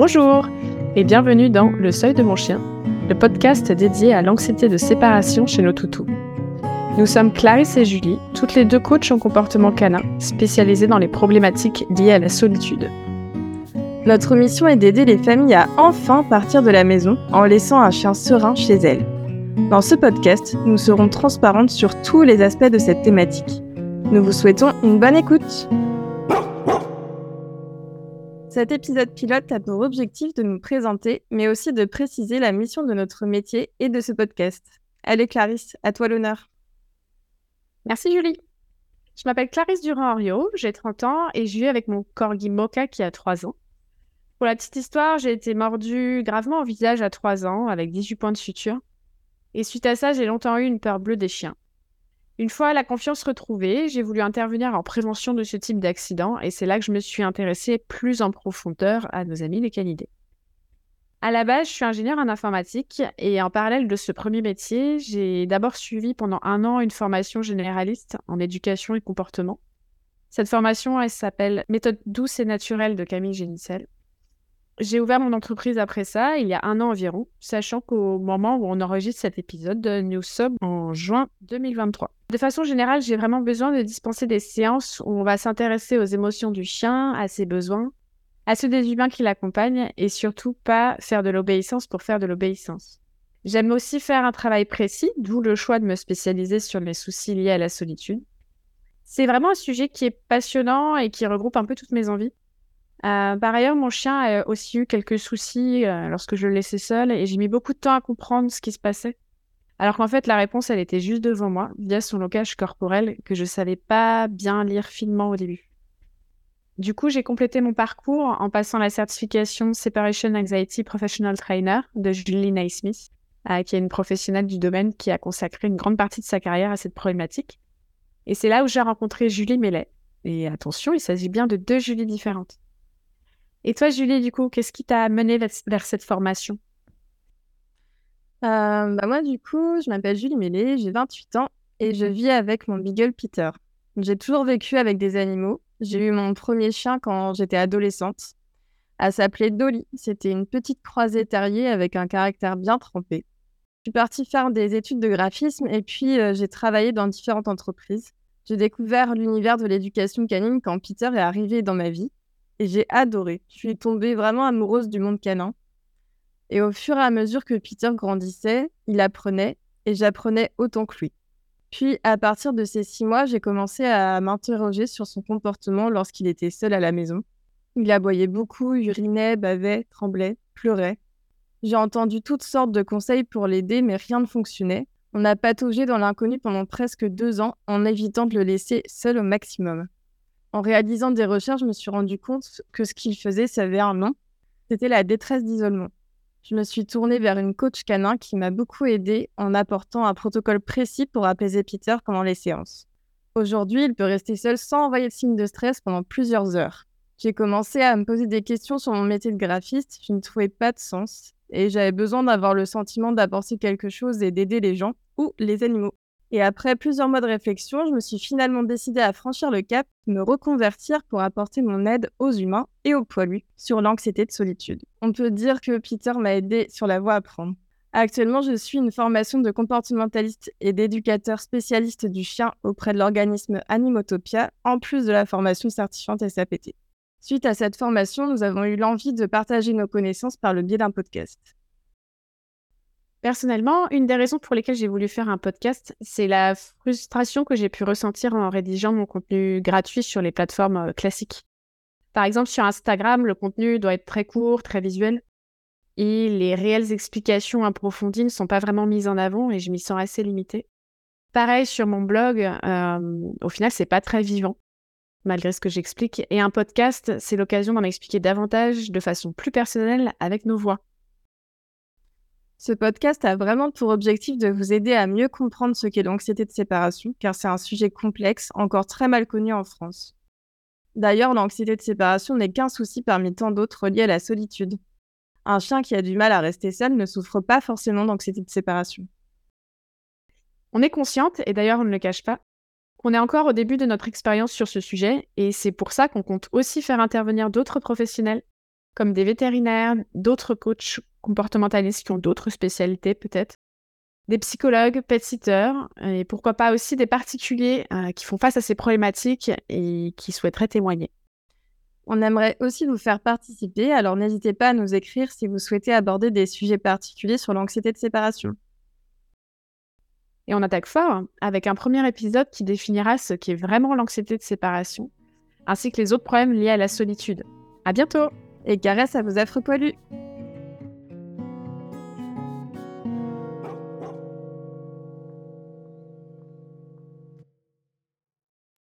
Bonjour et bienvenue dans Le Seuil de mon chien, le podcast dédié à l'anxiété de séparation chez nos toutous. Nous sommes Clarisse et Julie, toutes les deux coachs en comportement canin, spécialisées dans les problématiques liées à la solitude. Notre mission est d'aider les familles à enfin partir de la maison en laissant un chien serein chez elles. Dans ce podcast, nous serons transparentes sur tous les aspects de cette thématique. Nous vous souhaitons une bonne écoute. Cet épisode pilote a pour objectif de nous présenter, mais aussi de préciser la mission de notre métier et de ce podcast. Allez Clarisse, à toi l'honneur. Merci Julie. Je m'appelle Clarisse Durand-Henriot, j'ai 30 ans et je vis avec mon corgi Mocha qui a 3 ans. Pour la petite histoire, j'ai été mordue gravement au visage à 3 ans avec 18 points de suture. Et suite à ça, j'ai longtemps eu une peur bleue des chiens. Une fois la confiance retrouvée, j'ai voulu intervenir en prévention de ce type d'accident et c'est là que je me suis intéressée plus en profondeur à nos amis les canidés. À la base, je suis ingénieure en informatique et en parallèle de ce premier métier, j'ai d'abord suivi pendant un an une formation généraliste en éducation et comportement. Cette formation, elle s'appelle Méthode douce et naturelle de Camille Génicel j'ai ouvert mon entreprise après ça, il y a un an environ, sachant qu'au moment où on enregistre cet épisode, nous sommes en juin 2023. De façon générale, j'ai vraiment besoin de dispenser des séances où on va s'intéresser aux émotions du chien, à ses besoins, à ceux des humains qui l'accompagnent, et surtout pas faire de l'obéissance pour faire de l'obéissance. J'aime aussi faire un travail précis, d'où le choix de me spécialiser sur les soucis liés à la solitude. C'est vraiment un sujet qui est passionnant et qui regroupe un peu toutes mes envies. Euh, par ailleurs, mon chien a aussi eu quelques soucis euh, lorsque je le laissais seul et j'ai mis beaucoup de temps à comprendre ce qui se passait. Alors qu'en fait, la réponse, elle était juste devant moi, via son langage corporel que je savais pas bien lire finement au début. Du coup, j'ai complété mon parcours en passant la certification Separation Anxiety Professional Trainer de Julie Naismith, euh, qui est une professionnelle du domaine qui a consacré une grande partie de sa carrière à cette problématique. Et c'est là où j'ai rencontré Julie Mellet. Et attention, il s'agit bien de deux Julie différentes. Et toi, Julie, du coup, qu'est-ce qui t'a mené vers cette formation? Euh, bah Moi, du coup, je m'appelle Julie Mélé, j'ai 28 ans et je vis avec mon beagle Peter. J'ai toujours vécu avec des animaux. J'ai eu mon premier chien quand j'étais adolescente. Elle s'appelait Dolly. C'était une petite croisée terrier avec un caractère bien trempé. Je suis partie faire des études de graphisme et puis euh, j'ai travaillé dans différentes entreprises. J'ai découvert l'univers de l'éducation canine quand Peter est arrivé dans ma vie et j'ai adoré. Je suis tombée vraiment amoureuse du monde canin. Et au fur et à mesure que Peter grandissait, il apprenait et j'apprenais autant que lui. Puis, à partir de ces six mois, j'ai commencé à m'interroger sur son comportement lorsqu'il était seul à la maison. Il aboyait beaucoup, urinait, bavait, tremblait, pleurait. J'ai entendu toutes sortes de conseils pour l'aider, mais rien ne fonctionnait. On a pataugé dans l'inconnu pendant presque deux ans en évitant de le laisser seul au maximum. En réalisant des recherches, je me suis rendu compte que ce qu'il faisait, ça avait un nom. C'était la détresse d'isolement. Je me suis tournée vers une coach canin qui m'a beaucoup aidée en apportant un protocole précis pour apaiser Peter pendant les séances. Aujourd'hui, il peut rester seul sans envoyer de signe de stress pendant plusieurs heures. J'ai commencé à me poser des questions sur mon métier de graphiste, je ne trouvais pas de sens et j'avais besoin d'avoir le sentiment d'apporter quelque chose et d'aider les gens ou les animaux. Et après plusieurs mois de réflexion, je me suis finalement décidée à franchir le cap, me reconvertir pour apporter mon aide aux humains et aux poilus sur l'anxiété de solitude. On peut dire que Peter m'a aidé sur la voie à prendre. Actuellement, je suis une formation de comportementaliste et d'éducateur spécialiste du chien auprès de l'organisme Animotopia, en plus de la formation certifiante SAPT. Suite à cette formation, nous avons eu l'envie de partager nos connaissances par le biais d'un podcast. Personnellement, une des raisons pour lesquelles j'ai voulu faire un podcast, c'est la frustration que j'ai pu ressentir en rédigeant mon contenu gratuit sur les plateformes euh, classiques. Par exemple, sur Instagram, le contenu doit être très court, très visuel, et les réelles explications approfondies ne sont pas vraiment mises en avant et je m'y sens assez limitée. Pareil sur mon blog, euh, au final, c'est pas très vivant, malgré ce que j'explique. Et un podcast, c'est l'occasion d'en expliquer davantage de façon plus personnelle avec nos voix. Ce podcast a vraiment pour objectif de vous aider à mieux comprendre ce qu'est l'anxiété de séparation, car c'est un sujet complexe, encore très mal connu en France. D'ailleurs, l'anxiété de séparation n'est qu'un souci parmi tant d'autres liés à la solitude. Un chien qui a du mal à rester seul ne souffre pas forcément d'anxiété de séparation. On est consciente, et d'ailleurs on ne le cache pas, qu'on est encore au début de notre expérience sur ce sujet, et c'est pour ça qu'on compte aussi faire intervenir d'autres professionnels comme des vétérinaires, d'autres coachs comportementalistes qui ont d'autres spécialités peut-être, des psychologues, pet sitters, et pourquoi pas aussi des particuliers euh, qui font face à ces problématiques et qui souhaiteraient témoigner. On aimerait aussi vous faire participer, alors n'hésitez pas à nous écrire si vous souhaitez aborder des sujets particuliers sur l'anxiété de séparation. Et on attaque fort avec un premier épisode qui définira ce qu'est vraiment l'anxiété de séparation, ainsi que les autres problèmes liés à la solitude. À bientôt Et caresse à vos affreux poilus